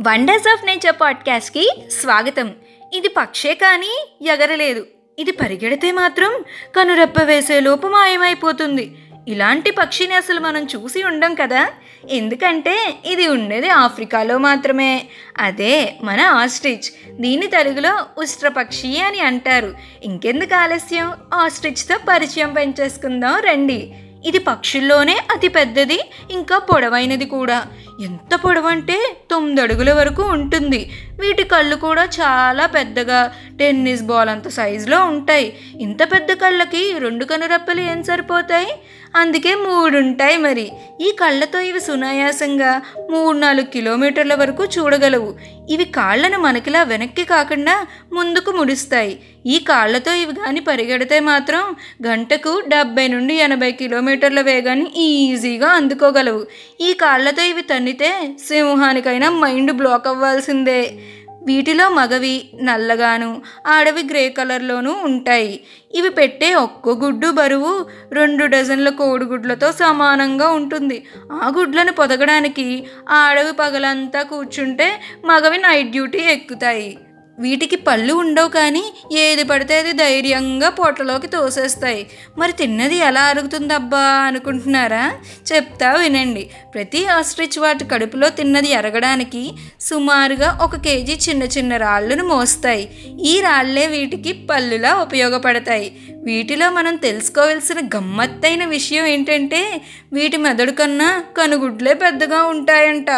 Wonders of nature పాడ్కాస్ట్కి స్వాగతం. ఇది పక్షే కానీ ఎగరలేదు. ఇది పరిగెడితే మాత్రం కనురెప్ప వేసే లోపు మాయమైపోతుంది. ఇలాంటి పక్షిని అసలు మనం చూసి ఉండం కదా? ఎందుకంటే ఇది ఉండేది ఆఫ్రికాలో మాత్రమే. అదే మన ఆస్ట్రిచ్. దీని తెలుగులో ఉష్ట్రపక్షి అని అంటారు. ఇంకెందుకు ఆలస్యం? ఆస్ట్రిచ్తో పరిచయం పెంచేసుకుందాం రండి. ఇది పక్షుల్లోనే అతి పెద్దది ఇంకా పొడవైనది కూడా. ఎంత పొడవంటే తొమ్మిది అడుగుల వరకు ఉంటుంది. వీటి కళ్ళు కూడా చాలా పెద్దగా టెన్నిస్ బాల్ అంత సైజులో ఉంటాయి. ఇంత పెద్ద కళ్ళకి రెండు కనురెప్పలు ఏం సరిపోతాయి? అందుకే మూడుంటాయి మరి. ఈ కళ్ళతో ఇవి సునాయాసంగా మూడు నాలుగు కిలోమీటర్ల వరకు చూడగలవు. ఇవి కాళ్ళను మనకిలా వెనక్కి కాకుండా ముందుకు ముడుస్తాయి. ఈ కాళ్ళతో ఇవి కానీ పరిగెడితే మాత్రం గంటకు డెబ్బై నుండి ఎనభై కిలోమీటర్ల వేగాన్ని ఈజీగా అందుకోగలవు. ఈ కాళ్ళతో ఇవి తన్నితే సింహానికైనా మైండ్ బ్లాక్ అవ్వాల్సిందే. వీటిలో మగవి నల్లగాను ఆడవి గ్రే కలర్లోనూ ఉంటాయి. ఇవి పెట్టే ఒక్కో గుడ్డు బరువు రెండు డజన్ల కోడిగుడ్లతో సమానంగా ఉంటుంది. ఆ గుడ్లను పొదగడానికి ఆడవి పగలంతా కూర్చుంటే మగవి నైట్ డ్యూటీ ఎక్కుతాయి. వీటికి పళ్ళు ఉండవు కానీ ఏది పడితే అది ధైర్యంగా పొట్టలోకి తోసేస్తాయి. మరి తిన్నది ఎలా అరుగుతుందబ్బా అనుకుంటున్నారా? చెప్తా వినండి. ప్రతి ఆస్ట్రిచ్ వాటి కడుపులో తిన్నది ఎరగడానికి సుమారుగా ఒక కేజీ చిన్న చిన్న రాళ్ళను మోస్తాయి. ఈ రాళ్ళే వీటికి పళ్ళులా ఉపయోగపడతాయి. వీటిలో మనం తెలుసుకోవాల్సిన గమ్మత్తైన విషయం ఏంటంటే వీటి మెదడు కన్నా కనుగుడ్లే పెద్దగా ఉంటాయంట.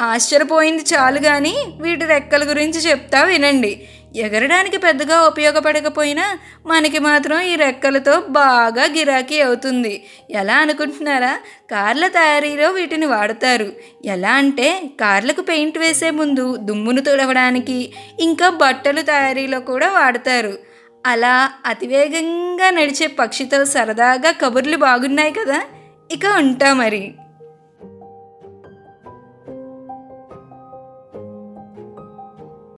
ఆశ్చర్యపోయింది చాలు కానీ వీటి రెక్కల గురించి చెప్తా వినండి. ఎగరడానికి పెద్దగా ఉపయోగపడకపోయినా మనకి మాత్రం ఈ రెక్కలతో బాగా గిరాకీ అవుతుంది. ఎలా అనుకుంటున్నారా? కార్ల తయారీలో వీటిని వాడతారు. ఎలా అంటే కార్లకు పెయింట్ వేసే ముందు దుమ్మును తుడవడానికి ఇంకా బట్టలు తయారీలో కూడా వాడతారు. అలా అతివేగంగా నడిచే పక్షితో సరదాగా కబుర్లు బాగున్నాయి కదా? ఇక ఉంటా మరి.